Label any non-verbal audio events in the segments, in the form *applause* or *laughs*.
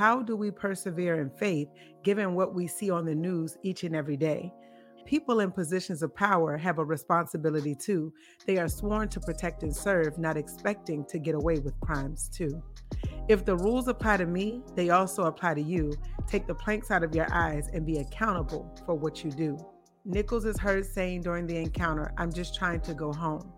how do we persevere in faith given what we see on the news each and every day? People in positions of power have a responsibility too. They are sworn to protect and serve, not expecting to get away with crimes too. If the rules apply to me, they also apply to you. Take the planks out of your eyes and be accountable for what you do. Nichols is heard saying during the encounter, I'm just trying to go home.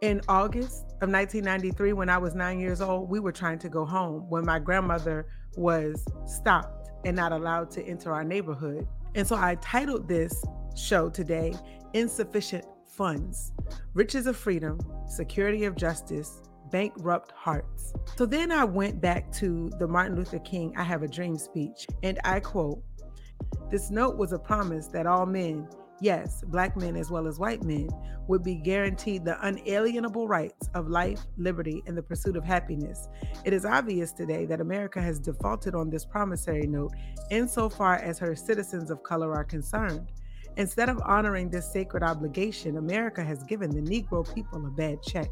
In August of 1993, when I was nine years old, we were trying to go home when my grandmother was stopped and not allowed to enter our neighborhood. And so I titled this show today Insufficient Funds Riches of Freedom, Security of Justice, Bankrupt Hearts. So then I went back to the Martin Luther King I Have a Dream speech, and I quote This note was a promise that all men, yes, black men as well as white men, would be guaranteed the unalienable rights of life, liberty, and the pursuit of happiness. It is obvious today that America has defaulted on this promissory note insofar as her citizens of color are concerned. Instead of honoring this sacred obligation, America has given the Negro people a bad check,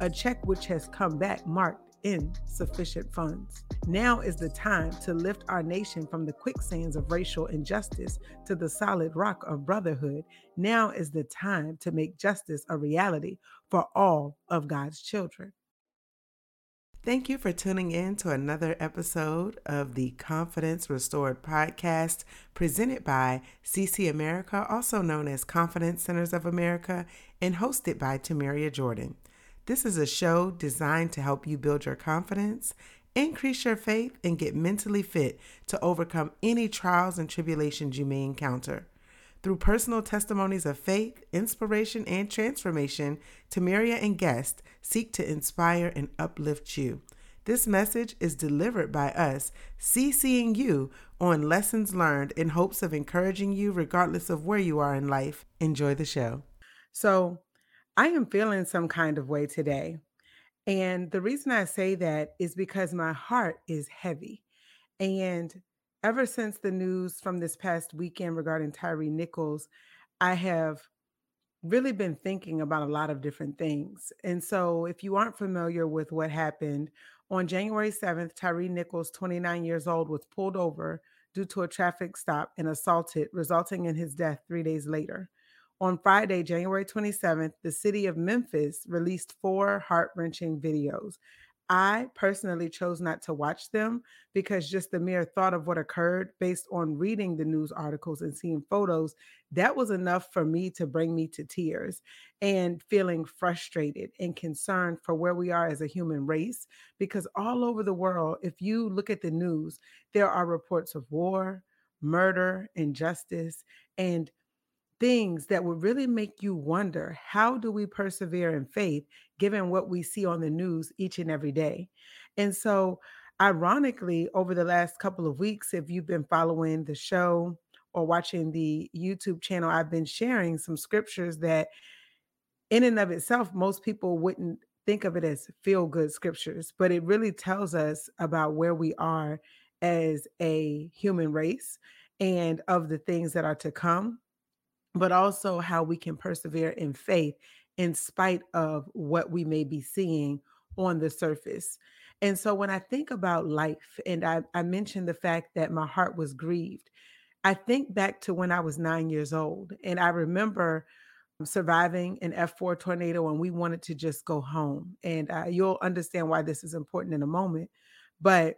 a check which has come back marked insufficient funds. Now is the time to lift our nation from the quicksands of racial injustice to the solid rock of brotherhood. Now is the time to make justice a reality for all of God's children. Thank you for tuning in to another episode of the Confidence Restored podcast presented by CC America, also known as Confidence Centers of America, and hosted by Tamaria Jordan. This is a show designed to help you build your confidence, increase your faith, and get mentally fit to overcome any trials and tribulations you may encounter. Through personal testimonies of faith, inspiration, and transformation, Tamaria and guests seek to inspire and uplift you. This message is delivered by us, CCing you on lessons learned in hopes of encouraging you regardless of where you are in life. Enjoy the show. So, I am feeling some kind of way today. And the reason I say that is because my heart is heavy. And ever since the news from this past weekend regarding Tyre Nichols, I have really been thinking about a lot of different things. And so, if you aren't familiar with what happened on January 7th, Tyre Nichols, 29 years old, was pulled over due to a traffic stop and assaulted, resulting in his death three days later. On Friday, January 27th, the city of Memphis released four heart wrenching videos. I personally chose not to watch them because just the mere thought of what occurred based on reading the news articles and seeing photos, that was enough for me to bring me to tears and feeling frustrated and concerned for where we are as a human race. Because all over the world, if you look at the news, there are reports of war, murder, injustice, and things that would really make you wonder how do we persevere in faith given what we see on the news each and every day? And so ironically over the last couple of weeks if you've been following the show or watching the youtube channel i've been sharing some scriptures that in and of itself most people wouldn't think of it as feel good scriptures but it really tells us about where we are as a human race and of the things that are to come but also how we can persevere in faith in spite of what we may be seeing on the surface. And so when I think about life, and I, I mentioned the fact that my heart was grieved, I think back to when I was nine years old. And I remember surviving an F4 tornado and we wanted to just go home. And uh, you'll understand why this is important in a moment. But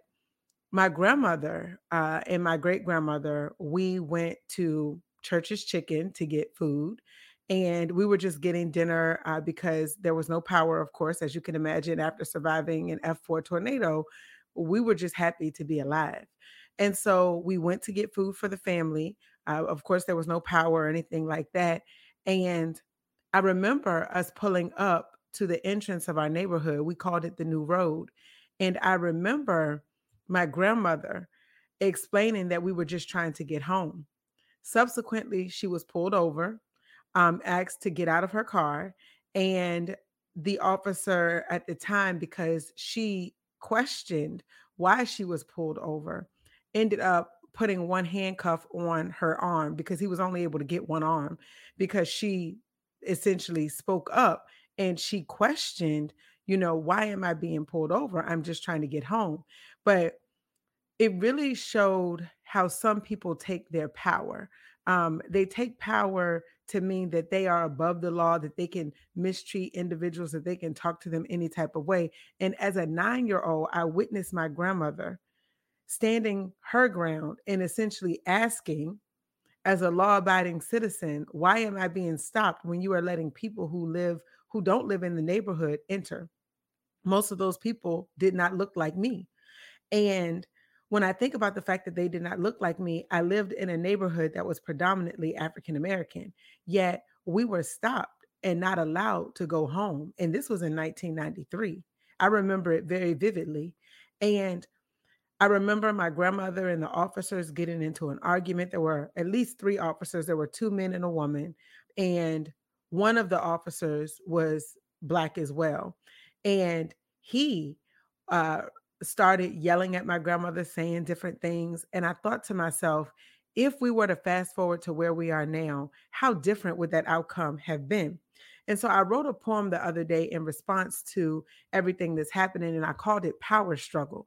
my grandmother uh, and my great grandmother, we went to Church's Chicken to get food. And we were just getting dinner uh, because there was no power, of course, as you can imagine, after surviving an F4 tornado. We were just happy to be alive. And so we went to get food for the family. Uh, of course, there was no power or anything like that. And I remember us pulling up to the entrance of our neighborhood. We called it the New Road. And I remember my grandmother explaining that we were just trying to get home. Subsequently, she was pulled over, um, asked to get out of her car, and the officer at the time, because she questioned why she was pulled over, ended up putting one handcuff on her arm because he was only able to get one arm because she essentially spoke up and she questioned, you know, why am I being pulled over? I'm just trying to get home. But it really showed how some people take their power. Um, they take power to mean that they are above the law, that they can mistreat individuals, that they can talk to them any type of way. And as a nine year old, I witnessed my grandmother standing her ground and essentially asking, as a law abiding citizen, why am I being stopped when you are letting people who live, who don't live in the neighborhood enter? Most of those people did not look like me. And when I think about the fact that they did not look like me, I lived in a neighborhood that was predominantly African American, yet we were stopped and not allowed to go home. And this was in 1993. I remember it very vividly. And I remember my grandmother and the officers getting into an argument. There were at least three officers, there were two men and a woman. And one of the officers was Black as well. And he uh, started yelling at my grandmother, saying different things. And I thought to myself, if we were to fast forward to where we are now, how different would that outcome have been? And so I wrote a poem the other day in response to everything that's happening, and I called it Power Struggle.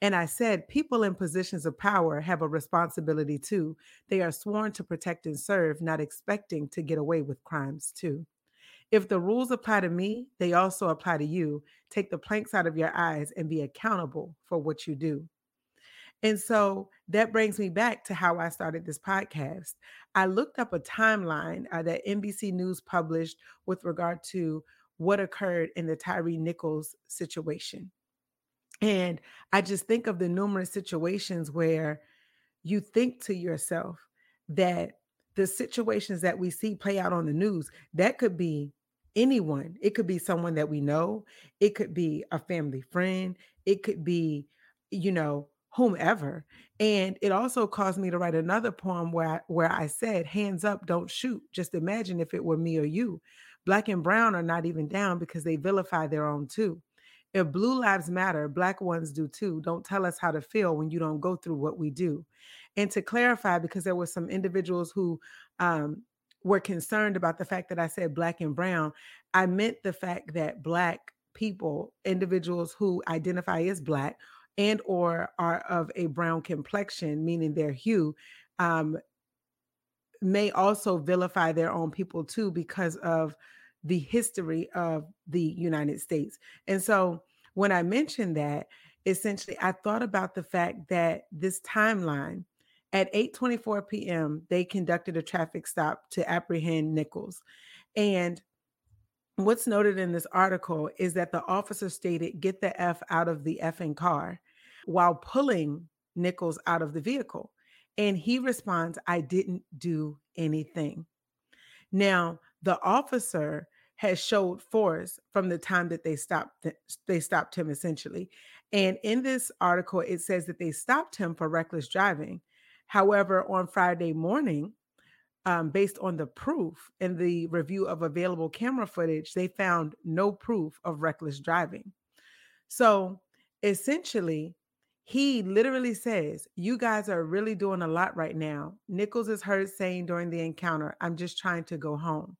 And I said, people in positions of power have a responsibility too. They are sworn to protect and serve, not expecting to get away with crimes too. If the rules apply to me, they also apply to you. Take the planks out of your eyes and be accountable for what you do. And so that brings me back to how I started this podcast. I looked up a timeline uh, that NBC News published with regard to what occurred in the Tyre Nichols situation. And I just think of the numerous situations where you think to yourself that the situations that we see play out on the news, that could be anyone. It could be someone that we know, it could be a family friend, it could be, you know, whomever. And it also caused me to write another poem where I, where I said, "Hands up, don't shoot." Just imagine if it were me or you. Black and brown are not even down because they vilify their own too. If blue lives matter, black ones do too. Don't tell us how to feel when you don't go through what we do. And to clarify, because there were some individuals who um, were concerned about the fact that I said black and brown, I meant the fact that black people, individuals who identify as black and or are of a brown complexion, meaning their hue, um, may also vilify their own people too because of the history of the United States. And so when I mentioned that, essentially I thought about the fact that this timeline at 8:24 p.m. they conducted a traffic stop to apprehend Nichols. And what's noted in this article is that the officer stated get the F out of the effing car while pulling Nichols out of the vehicle. And he responds, I didn't do anything. Now, the officer has showed force from the time that they stopped they stopped him essentially. And in this article it says that they stopped him for reckless driving. However, on Friday morning, um, based on the proof in the review of available camera footage, they found no proof of reckless driving. So essentially, he literally says, You guys are really doing a lot right now. Nichols is heard saying during the encounter, I'm just trying to go home.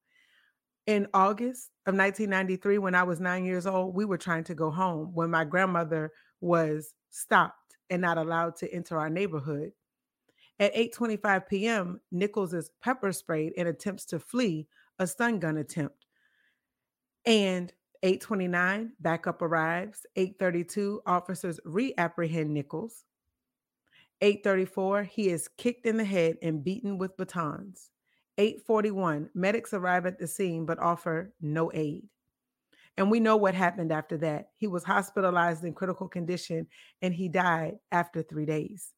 In August of 1993, when I was nine years old, we were trying to go home when my grandmother was stopped and not allowed to enter our neighborhood. At 8:25 p.m., Nichols is pepper sprayed and attempts to flee a stun gun attempt. And 829, backup arrives. 832, officers reapprehend Nichols. 834, he is kicked in the head and beaten with batons. 841, medics arrive at the scene but offer no aid. And we know what happened after that. He was hospitalized in critical condition and he died after three days.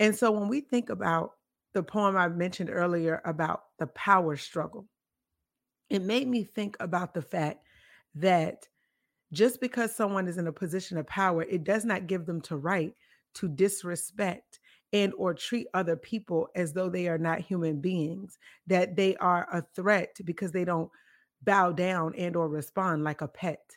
And so when we think about the poem I mentioned earlier about the power struggle, it made me think about the fact that just because someone is in a position of power, it does not give them to right to disrespect and or treat other people as though they are not human beings, that they are a threat because they don't bow down and or respond like a pet.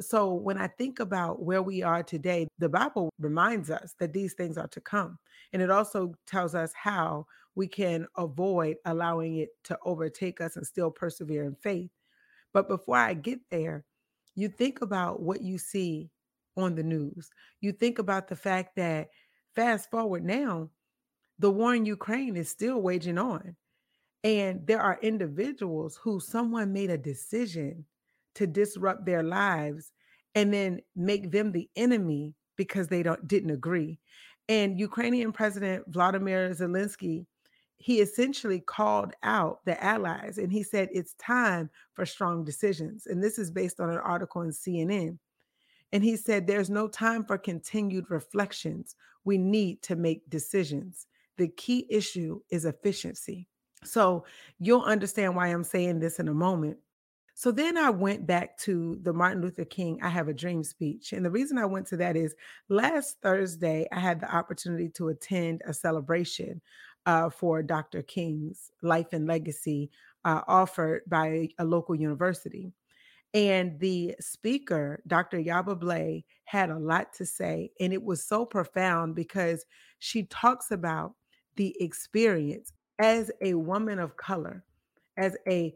So when I think about where we are today, the Bible reminds us that these things are to come. And it also tells us how we can avoid allowing it to overtake us and still persevere in faith. But before I get there, you think about what you see on the news. You think about the fact that fast forward now, the war in Ukraine is still waging on. And there are individuals who someone made a decision to disrupt their lives and then make them the enemy because they don't didn't agree. And Ukrainian President Vladimir Zelensky, he essentially called out the allies and he said it's time for strong decisions. And this is based on an article in CNN. And he said there's no time for continued reflections. We need to make decisions. The key issue is efficiency. So you'll understand why I'm saying this in a moment. So then I went back to the Martin Luther King I Have a Dream speech. And the reason I went to that is last Thursday, I had the opportunity to attend a celebration uh, for Dr. King's life and legacy uh, offered by a local university. And the speaker, Dr. Yaba Blay, had a lot to say. And it was so profound because she talks about the experience as a woman of color, as a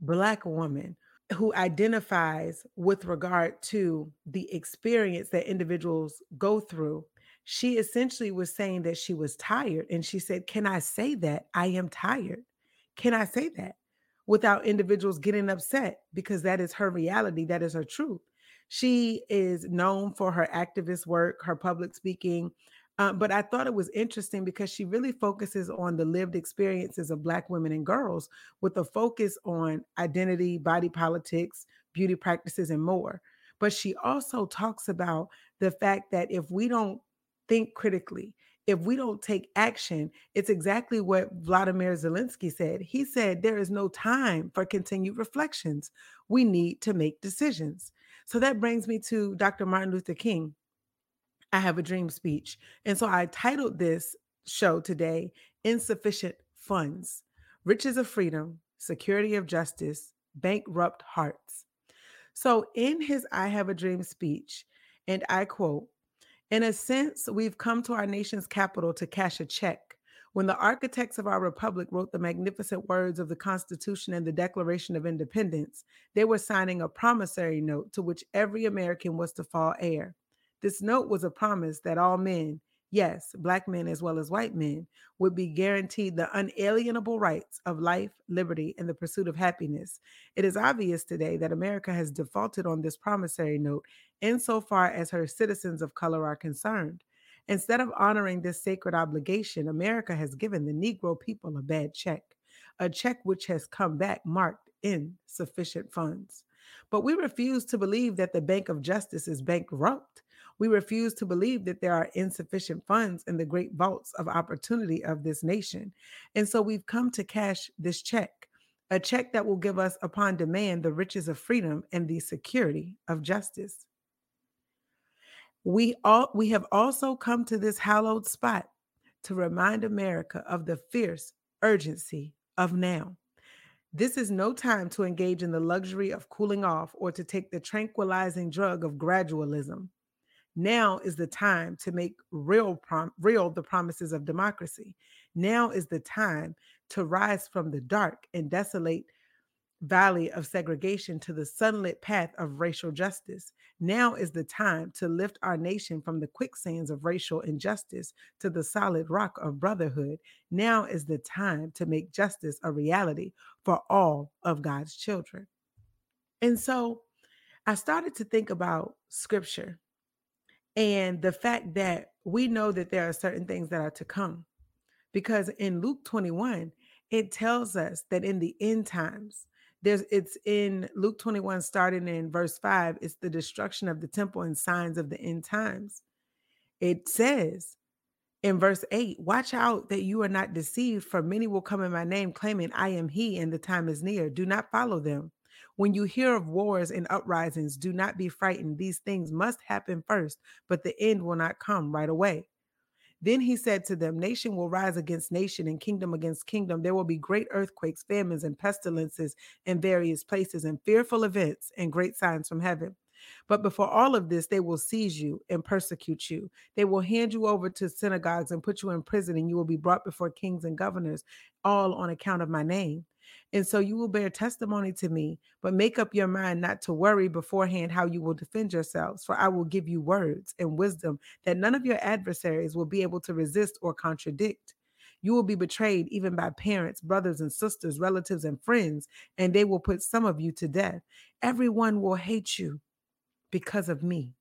Black woman who identifies with regard to the experience that individuals go through, she essentially was saying that she was tired. And she said, Can I say that? I am tired. Can I say that? Without individuals getting upset because that is her reality, that is her truth. She is known for her activist work, her public speaking, uh, but I thought it was interesting because she really focuses on the lived experiences of Black women and girls with a focus on identity, body politics, beauty practices, and more. But she also talks about the fact that if we don't think critically, if we don't take action, it's exactly what Vladimir Zelensky said. He said, There is no time for continued reflections. We need to make decisions. So that brings me to Dr. Martin Luther King. I Have a Dream speech. And so I titled this show today Insufficient Funds Riches of Freedom, Security of Justice, Bankrupt Hearts. So in his I Have a Dream speech, and I quote, in a sense, we've come to our nation's capital to cash a check. When the architects of our republic wrote the magnificent words of the Constitution and the Declaration of Independence, they were signing a promissory note to which every American was to fall heir. This note was a promise that all men, yes, black men as well as white men, would be guaranteed the unalienable rights of life, liberty, and the pursuit of happiness. It is obvious today that America has defaulted on this promissory note insofar as her citizens of color are concerned. Instead of honoring this sacred obligation, America has given the Negro people a bad check, a check which has come back marked insufficient funds. But we refuse to believe that the Bank of Justice is bankrupt. We refuse to believe that there are insufficient funds in the great vaults of opportunity of this nation. And so we've come to cash this check, a check that will give us upon demand the riches of freedom and the security of justice. We all we have also come to this hallowed spot to remind America of the fierce urgency of now. This is no time to engage in the luxury of cooling off or to take the tranquilizing drug of gradualism. Now is the time to make real prom- real the promises of democracy. Now is the time to rise from the dark and desolate valley of segregation to the sunlit path of racial justice. Now is the time to lift our nation from the quicksands of racial injustice to the solid rock of brotherhood. Now is the time to make justice a reality for all of God's children. And so I started to think about scripture and the fact that we know that there are certain things that are to come. Because in Luke 21, it tells us that in the end times, there's it's in Luke 21, starting in verse 5, it's the destruction of the temple and signs of the end times. It says in verse 8, watch out that you are not deceived, for many will come in my name, claiming I am he, and the time is near. Do not follow them. When you hear of wars and uprisings, do not be frightened. These things must happen first, but the end will not come right away. Then he said to them, Nation will rise against nation and kingdom against kingdom. There will be great earthquakes, famines, and pestilences in various places, and fearful events and great signs from heaven. But before all of this, they will seize you and persecute you. They will hand you over to synagogues and put you in prison, and you will be brought before kings and governors, all on account of my name. And so you will bear testimony to me, but make up your mind not to worry beforehand how you will defend yourselves, for I will give you words and wisdom that none of your adversaries will be able to resist or contradict. You will be betrayed even by parents, brothers and sisters, relatives and friends, and they will put some of you to death. Everyone will hate you because of me,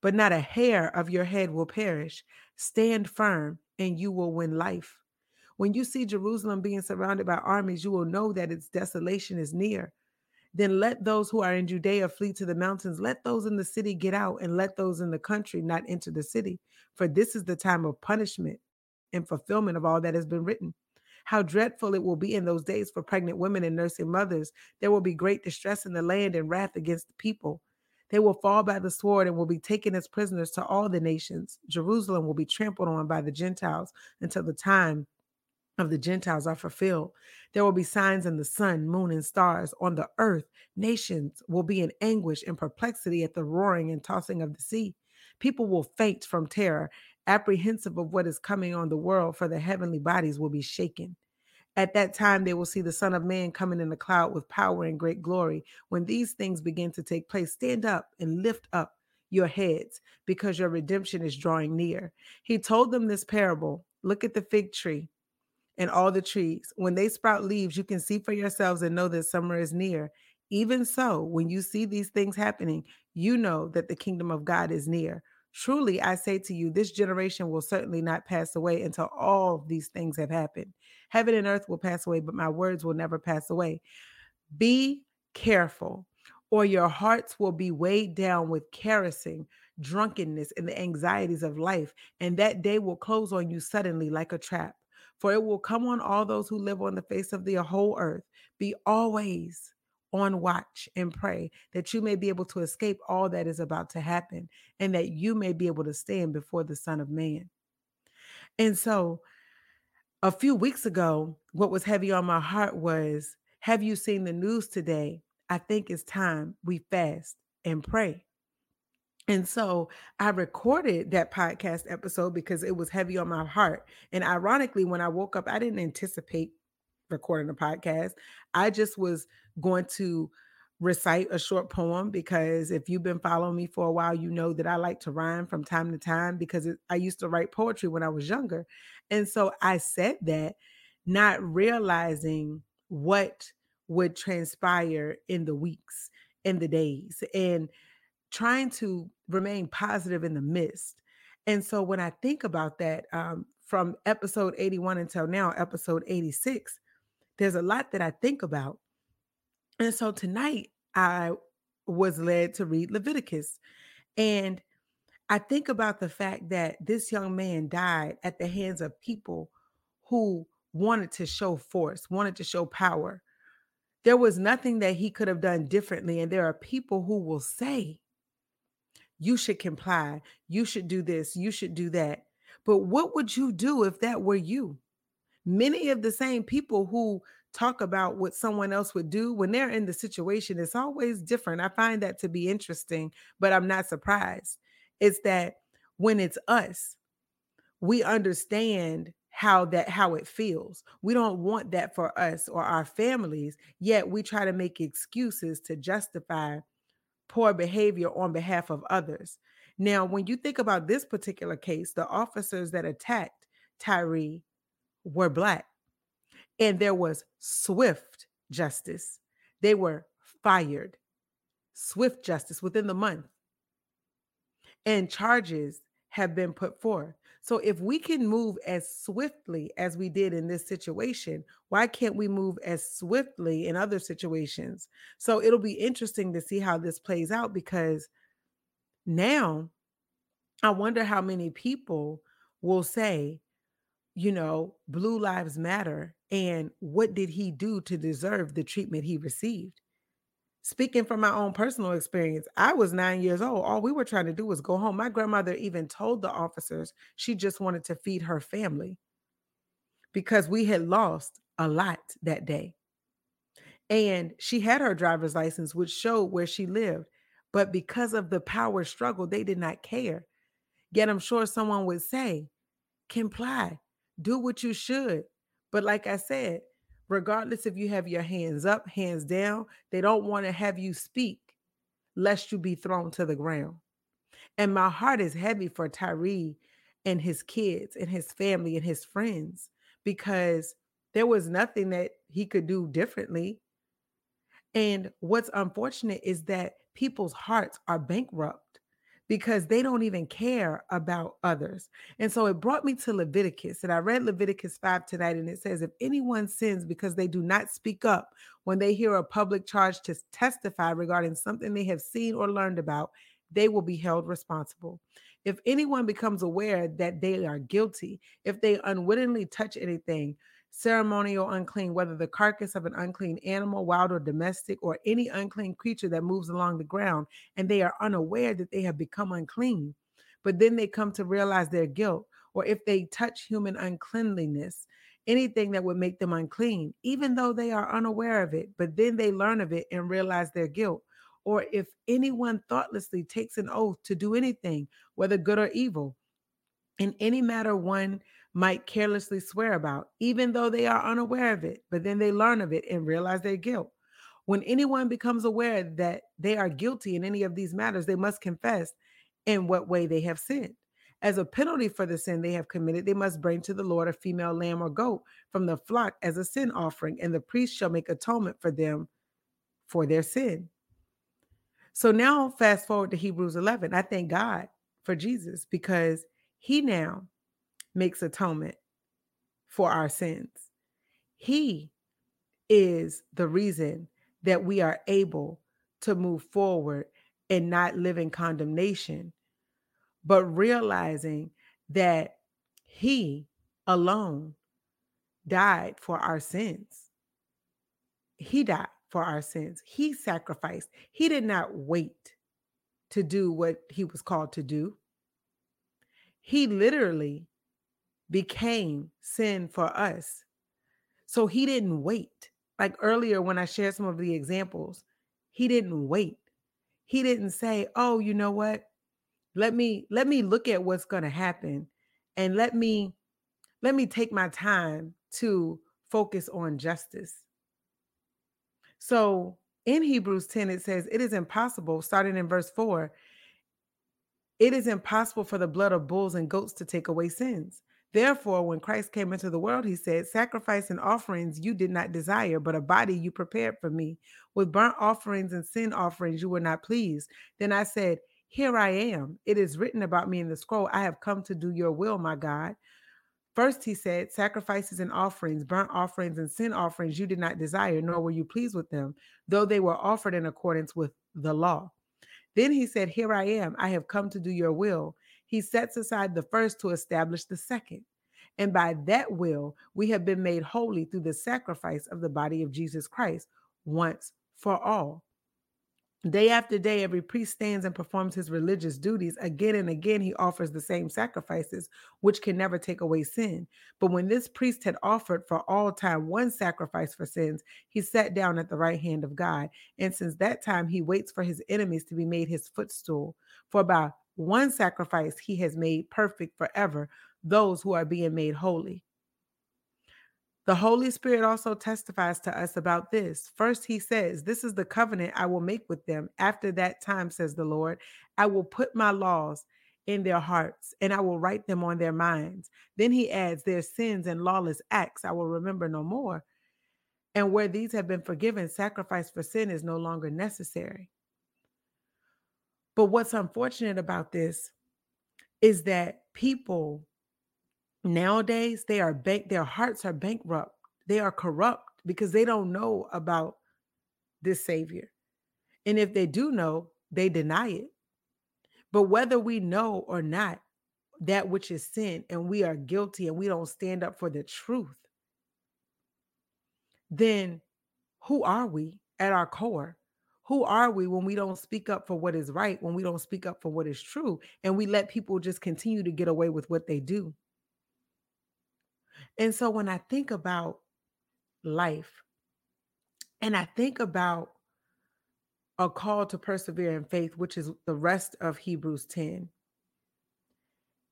but not a hair of your head will perish. Stand firm, and you will win life. When you see Jerusalem being surrounded by armies, you will know that its desolation is near. Then let those who are in Judea flee to the mountains. Let those in the city get out, and let those in the country not enter the city. For this is the time of punishment and fulfillment of all that has been written. How dreadful it will be in those days for pregnant women and nursing mothers. There will be great distress in the land and wrath against the people. They will fall by the sword and will be taken as prisoners to all the nations. Jerusalem will be trampled on by the Gentiles until the time of the Gentiles are fulfilled. There will be signs in the sun, moon, and stars. On the earth, nations will be in anguish and perplexity at the roaring and tossing of the sea. People will faint from terror, apprehensive of what is coming on the world, for the heavenly bodies will be shaken. At that time, they will see the Son of Man coming in the cloud with power and great glory. When these things begin to take place, stand up and lift up your heads because your redemption is drawing near. He told them this parable Look at the fig tree and all the trees. When they sprout leaves, you can see for yourselves and know that summer is near. Even so, when you see these things happening, you know that the kingdom of God is near. Truly, I say to you, this generation will certainly not pass away until all these things have happened. Heaven and earth will pass away, but my words will never pass away. Be careful, or your hearts will be weighed down with kerosene, drunkenness, and the anxieties of life, and that day will close on you suddenly like a trap. For it will come on all those who live on the face of the whole earth. Be always on watch and pray that you may be able to escape all that is about to happen and that you may be able to stand before the Son of Man. And so, a few weeks ago, what was heavy on my heart was Have you seen the news today? I think it's time we fast and pray. And so I recorded that podcast episode because it was heavy on my heart. And ironically, when I woke up, I didn't anticipate recording a podcast. I just was going to recite a short poem because if you've been following me for a while, you know that I like to rhyme from time to time because it, I used to write poetry when I was younger. And so I said that, not realizing what would transpire in the weeks, in the days, and trying to remain positive in the midst. And so when I think about that, um, from episode 81 until now, episode 86, there's a lot that I think about. And so tonight I was led to read Leviticus. And I think about the fact that this young man died at the hands of people who wanted to show force, wanted to show power. There was nothing that he could have done differently. And there are people who will say, you should comply, you should do this, you should do that. But what would you do if that were you? many of the same people who talk about what someone else would do when they're in the situation it's always different. I find that to be interesting but i'm not surprised. It's that when it's us we understand how that how it feels. We don't want that for us or our families yet we try to make excuses to justify poor behavior on behalf of others now when you think about this particular case the officers that attacked Tyre were black. And there was swift justice. They were fired, swift justice within the month. And charges have been put forth. So if we can move as swiftly as we did in this situation, why can't we move as swiftly in other situations? So it'll be interesting to see how this plays out because now I wonder how many people will say, you know, Blue Lives Matter and what did he do to deserve the treatment he received? Speaking from my own personal experience, I was nine years old. All we were trying to do was go home. My grandmother even told the officers she just wanted to feed her family because we had lost a lot that day. And she had her driver's license, which showed where she lived. But because of the power struggle, they did not care. Yet I'm sure someone would say, comply do what you should. But like I said, regardless if you have your hands up, hands down, they don't want to have you speak lest you be thrown to the ground. And my heart is heavy for Tyre and his kids and his family and his friends because there was nothing that he could do differently. And what's unfortunate is that people's hearts are bankrupt because they don't even care about others. And so it brought me to Leviticus. And I read Leviticus 5 tonight, and it says, If anyone sins because they do not speak up when they hear a public charge to testify regarding something they have seen or learned about, they will be held responsible. If anyone becomes aware that they are guilty, if they unwittingly touch anything, ceremonial unclean, whether the carcass of an unclean animal, wild or domestic, or any unclean creature that moves along the ground, and they are unaware that they have become unclean. But then they come to realize their guilt, or if they touch human uncleanliness, anything that would make them unclean, even though they are unaware of it, but then they learn of it and realize their guilt. Or if anyone thoughtlessly takes an oath to do anything, whether good or evil, in any matter one might carelessly swear about, even though they are unaware of it, but then they learn of it and realize their guilt. When anyone becomes aware that they are guilty in any of these matters, they must confess in what way they have sinned. As a penalty for the sin they have committed, they must bring to the Lord a female lamb or goat from the flock as a sin offering, and the priest shall make atonement for them for their sin. So now, fast forward to Hebrews 11. I thank God for Jesus because he now makes atonement for our sins. He is the reason that we are able to move forward and not live in condemnation, but realizing that He alone died for our sins. He died for our sins. He sacrificed. He did not wait to do what He was called to do. He literally became sin for us. So he didn't wait. Like earlier when I shared some of the examples, he didn't wait. He didn't say, "Oh, you know what? Let me let me look at what's going to happen and let me let me take my time to focus on justice." So, in Hebrews 10 it says, "It is impossible starting in verse 4, it is impossible for the blood of bulls and goats to take away sins. Therefore, when Christ came into the world, he said, Sacrifice and offerings you did not desire, but a body you prepared for me. With burnt offerings and sin offerings you were not pleased. Then I said, Here I am. It is written about me in the scroll. I have come to do your will, my God. First, he said, Sacrifices and offerings, burnt offerings and sin offerings you did not desire, nor were you pleased with them, though they were offered in accordance with the law. Then he said, Here I am. I have come to do your will. He sets aside the first to establish the second. And by that will, we have been made holy through the sacrifice of the body of Jesus Christ once for all. Day after day, every priest stands and performs his religious duties. Again and again, he offers the same sacrifices, which can never take away sin. But when this priest had offered for all time one sacrifice for sins, he sat down at the right hand of God. And since that time, he waits for his enemies to be made his footstool. For by one sacrifice he has made perfect forever those who are being made holy. The Holy Spirit also testifies to us about this. First, he says, This is the covenant I will make with them. After that time, says the Lord, I will put my laws in their hearts and I will write them on their minds. Then he adds, Their sins and lawless acts I will remember no more. And where these have been forgiven, sacrifice for sin is no longer necessary. But what's unfortunate about this is that people nowadays they are bank their hearts are bankrupt. They are corrupt because they don't know about this savior. And if they do know, they deny it. But whether we know or not that which is sin and we are guilty and we don't stand up for the truth, then who are we at our core? Who are we when we don't speak up for what is right, when we don't speak up for what is true, and we let people just continue to get away with what they do? And so when I think about life and I think about a call to persevere in faith, which is the rest of Hebrews 10,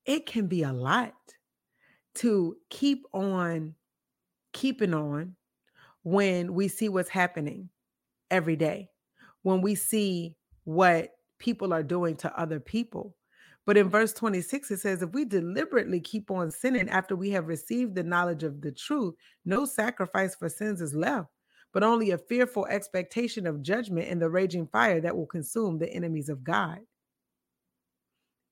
it can be a lot to keep on keeping on when we see what's happening every day, when we see what people are doing to other people. But in mm-hmm. verse 26, it says, If we deliberately keep on sinning after we have received the knowledge of the truth, no sacrifice for sins is left, but only a fearful expectation of judgment and the raging fire that will consume the enemies of God.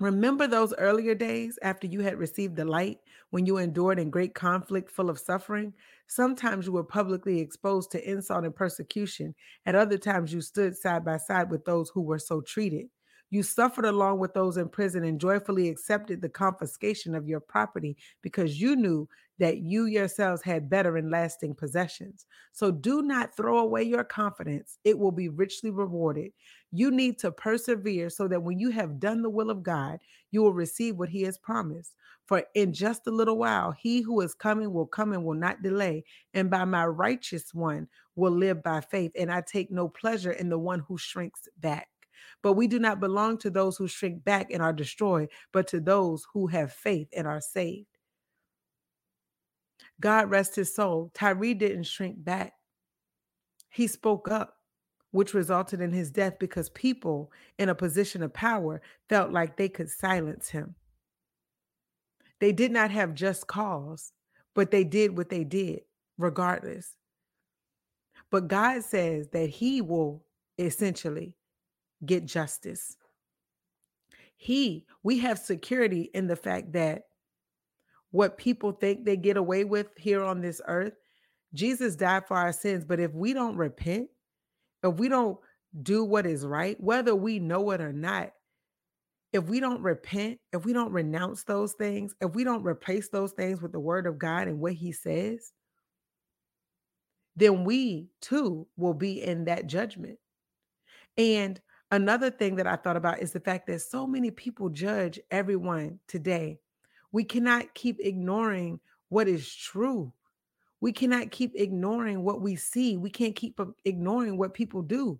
Remember those earlier days after you had received the light, when you endured in great conflict full of suffering? Sometimes you were publicly exposed to insult and persecution. At other times, you stood side by side with those who were so treated. You suffered along with those in prison and joyfully accepted the confiscation of your property because you knew that you yourselves had better and lasting possessions. So do not throw away your confidence, it will be richly rewarded. You need to persevere so that when you have done the will of God, you will receive what He has promised. For in just a little while, He who is coming will come and will not delay. And by my righteous one will live by faith. And I take no pleasure in the one who shrinks back. But we do not belong to those who shrink back and are destroyed, but to those who have faith and are saved. God rest his soul. Tyre didn't shrink back. He spoke up, which resulted in his death because people in a position of power felt like they could silence him. They did not have just cause, but they did what they did regardless. But God says that he will essentially get justice. He, we have security in the fact that what people think they get away with here on this earth, Jesus died for our sins. But if we don't repent, if we don't do what is right, whether we know it or not, if we don't repent, if we don't renounce those things, if we don't replace those things with the word of God and what he says, then we too will be in that judgment. And Another thing that I thought about is the fact that so many people judge everyone today. We cannot keep ignoring what is true. We cannot keep ignoring what we see. We can't keep ignoring what people do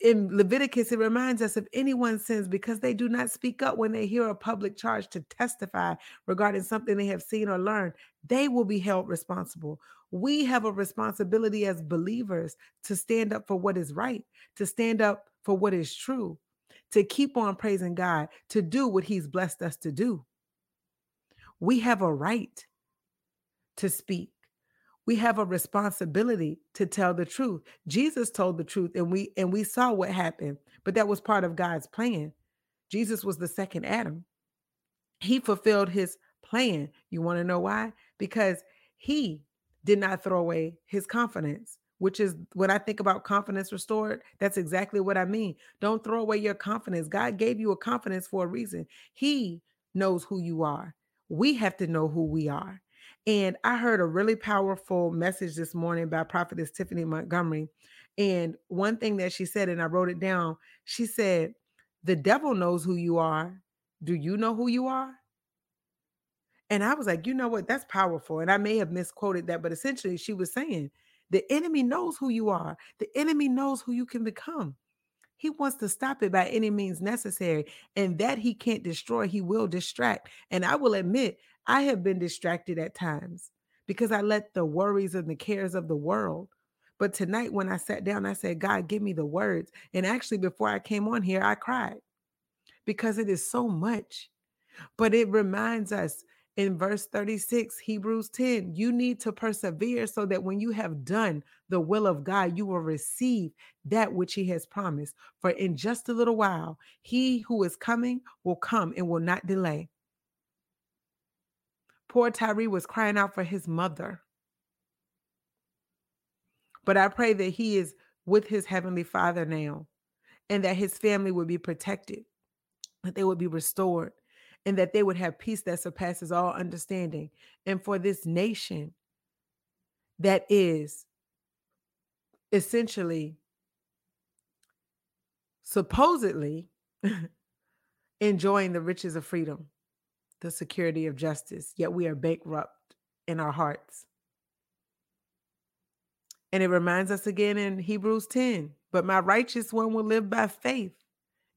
in Leviticus, it reminds us if anyone sins because they do not speak up when they hear a public charge to testify regarding something they have seen or learned, they will be held responsible. We have a responsibility as believers to stand up for what is right, to stand up for what is true, to keep on praising God, to do what He's blessed us to do. We have a right to speak we have a responsibility to tell the truth. Jesus told the truth and we and we saw what happened, but that was part of God's plan. Jesus was the second Adam. He fulfilled his plan. You want to know why? Because he did not throw away his confidence, which is when I think about confidence restored, that's exactly what I mean. Don't throw away your confidence. God gave you a confidence for a reason. He knows who you are. We have to know who we are. And I heard a really powerful message this morning by Prophetess Tiffany Montgomery. And one thing that she said, and I wrote it down, she said, The devil knows who you are. Do you know who you are? And I was like, you know what? That's powerful. And I may have misquoted that, but essentially she was saying, the enemy knows who you are. The enemy knows who you can become. He wants to stop it by any means necessary. And that he can't destroy, he will distract. And I will admit, I have been distracted at times because I let the worries and the cares of the world. But tonight, when I sat down, I said, God, give me the words. And actually, before I came on here, I cried because it is so much. But it reminds us in verse 36, Hebrews 10, you need to persevere so that when you have done the will of God, you will receive that which He has promised. For in just a little while, He who is coming will come and will not delay. Poor Tyre was crying out for his mother. But I pray that he is with his heavenly father now and that his family would be protected, that they would be restored, and that they would have peace that surpasses all understanding. And for this nation that is essentially, supposedly *laughs* enjoying the riches of freedom, the security of justice, yet we are bankrupt in our hearts. And it reminds us again in Hebrews 10 but my righteous one will live by faith,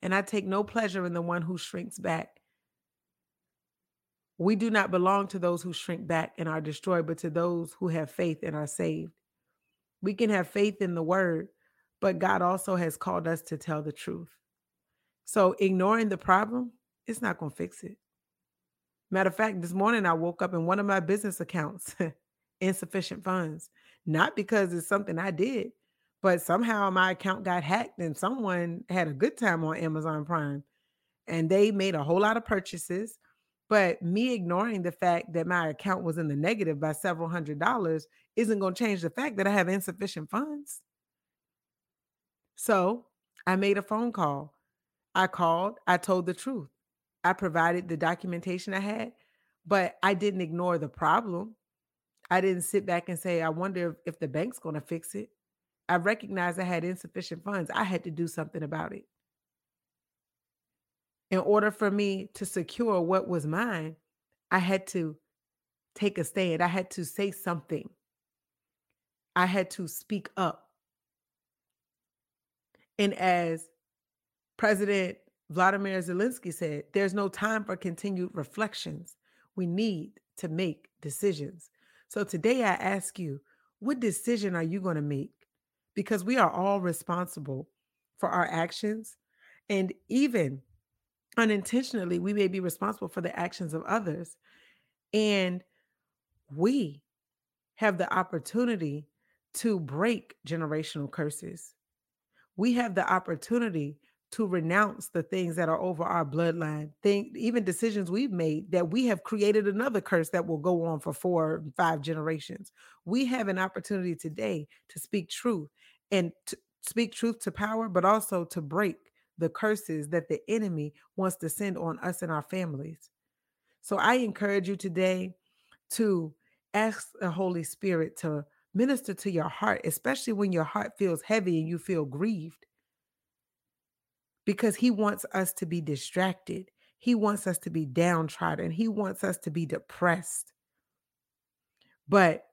and I take no pleasure in the one who shrinks back. We do not belong to those who shrink back and are destroyed, but to those who have faith and are saved. We can have faith in the word, but God also has called us to tell the truth. So ignoring the problem, it's not going to fix it. Matter of fact, this morning I woke up in one of my business accounts, *laughs* insufficient funds, not because it's something I did, but somehow my account got hacked and someone had a good time on Amazon Prime and they made a whole lot of purchases. But me ignoring the fact that my account was in the negative by several hundred dollars isn't going to change the fact that I have insufficient funds. So I made a phone call. I called, I told the truth. I provided the documentation I had, but I didn't ignore the problem. I didn't sit back and say, I wonder if the bank's going to fix it. I recognized I had insufficient funds. I had to do something about it. In order for me to secure what was mine, I had to take a stand. I had to say something. I had to speak up. And as President Vladimir Zelensky said, there's no time for continued reflections. We need to make decisions. So today I ask you, what decision are you going to make? Because we are all responsible for our actions. And even unintentionally, we may be responsible for the actions of others. And we have the opportunity to break generational curses. We have the opportunity to renounce the things that are over our bloodline. Think even decisions we've made that we have created another curse that will go on for four, five generations. We have an opportunity today to speak truth and to speak truth to power, but also to break the curses that the enemy wants to send on us and our families. So I encourage you today to ask the Holy Spirit to minister to your heart, especially when your heart feels heavy and you feel grieved because he wants us to be distracted. He wants us to be downtrodden. He wants us to be depressed. But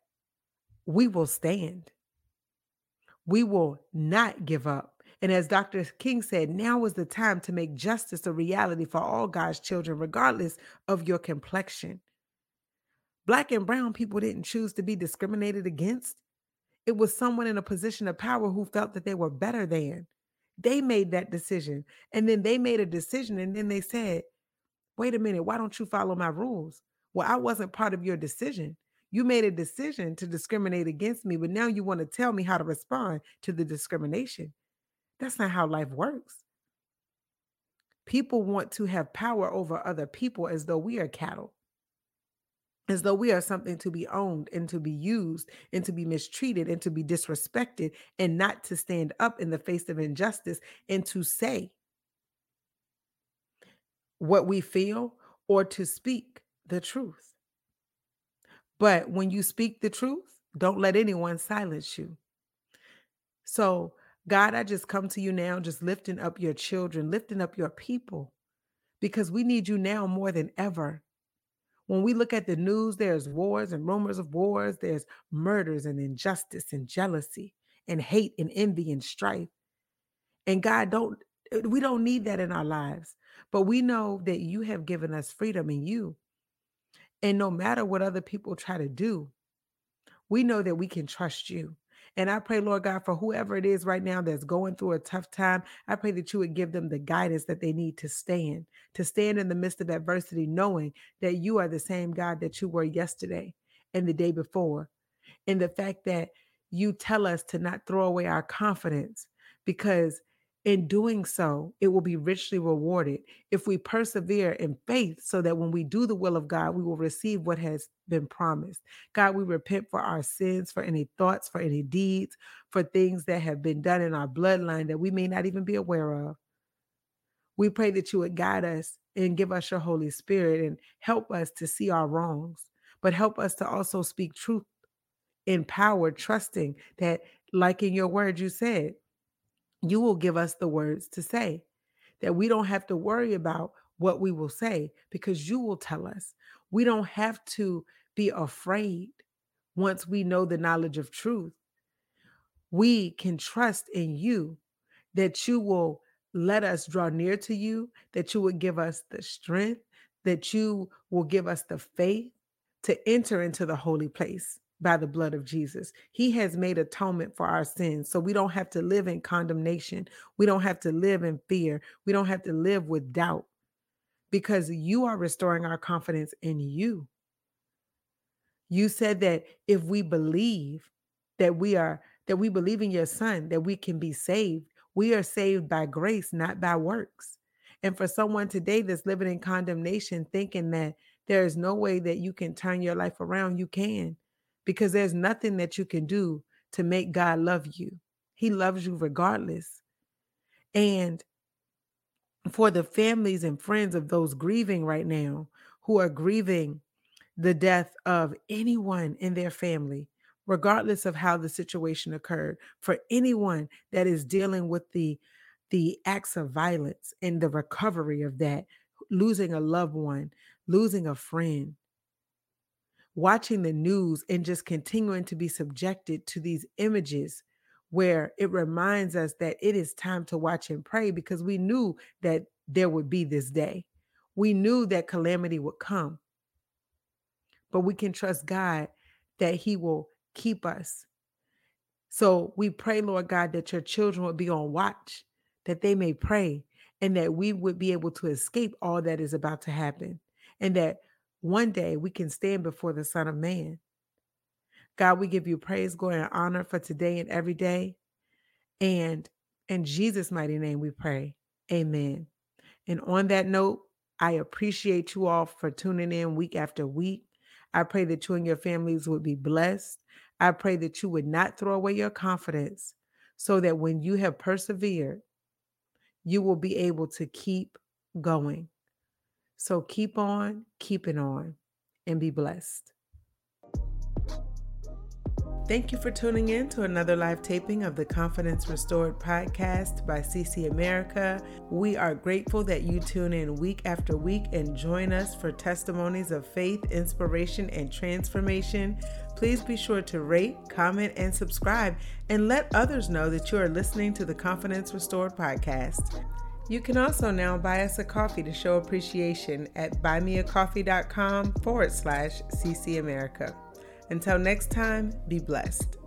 we will stand. We will not give up. And as Dr. King said, now is the time to make justice a reality for all God's children, regardless of your complexion. Black and brown people didn't choose to be discriminated against. It was someone in a position of power who felt that they were better than. They made that decision. And then they made a decision and then they said, wait a minute, why don't you follow my rules? Well, I wasn't part of your decision. You made a decision to discriminate against me, but now you want to tell me how to respond to the discrimination. That's not how life works. People want to have power over other people as though we are cattle as though we are something to be owned and to be used and to be mistreated and to be disrespected and not to stand up in the face of injustice and to say what we feel or to speak the truth. But when you speak the truth, don't let anyone silence you. So, God, I just come to you now, just lifting up your children, lifting up your people, because we need you now more than ever. When we look at the news, there's wars and rumors of wars, there's murders and injustice and jealousy and hate and envy and strife. And God don't uh, we don't need that in our lives. But we know that you have given us freedom in you. And no matter what other people try to do, we know that we can trust you. And I pray, Lord God, for whoever it is right now that's going through a tough time, I pray that you would give them the guidance that they need to stand, to stand in the midst of adversity, knowing that you are the same God that you were yesterday and the day before. And the fact that you tell us to not throw away our confidence because in doing so, it will be richly rewarded if we persevere in faith so that when we do the will of God, we will receive what has been promised. God, we repent for our sins, for any thoughts, for any deeds, for things that have been done in our bloodline that we may not even be aware of. We pray that you would guide us and give us your Holy Spirit and help us to see our wrongs, but help us to also speak truth in power, trusting that like in your word, you said, you will give us the words to say, that we don't have to worry about what we will say because you will tell us. We don't have to be afraid once we know the knowledge of truth. We can trust in you that you will let us draw near to you, that you would give us the strength, that you will give us the faith to enter into the holy place by the blood of Jesus. He has made atonement for our sins. So we don't have to live in condemnation. We don't have to live in fear. We don't have to live with doubt because you are restoring our confidence in you. You said that if we believe that we are that we believe in your son that we can be saved, we are saved by grace, not by works. And for someone today that's living in condemnation thinking that there is no way that you can turn your life around, you can because there's nothing that you can do to make God love you. He loves you regardless. And for the families and friends of those grieving right now who are grieving the death of anyone in their family, regardless of how the situation occurred, for anyone that is dealing with the the acts of violence and the recovery of that, losing a loved one, losing a friend, watching the news and just continuing to be subjected to these images where it reminds us that it is time to watch and pray because we knew that there would be this day. We knew that calamity would come. But we can trust God that He will keep us. So we pray, Lord God, that your children would be on watch, that they may pray, and that we would be able to escape all that is about to happen, and that one day we can stand before the Son of Man. God, we give you praise, glory, and honor for today and every day. And in Jesus' mighty name we pray. Amen. And on that note, I appreciate you all for tuning in week after week. I pray that you and your families would be blessed. I pray that you would not throw away your confidence so that when you have persevered, you will be able to keep going. So keep on keeping on and be blessed. Thank you for tuning in to another live taping of the Confidence Restored podcast by CC America. We are grateful that you tune in week after week and join us for testimonies of faith, inspiration, and transformation. Please be sure to rate, comment, and subscribe, and let others know that you are listening to the Confidence Restored podcast. You can also now buy us a coffee to show appreciation at buymeacoffee.com forward slash CC America. Until next time, be blessed.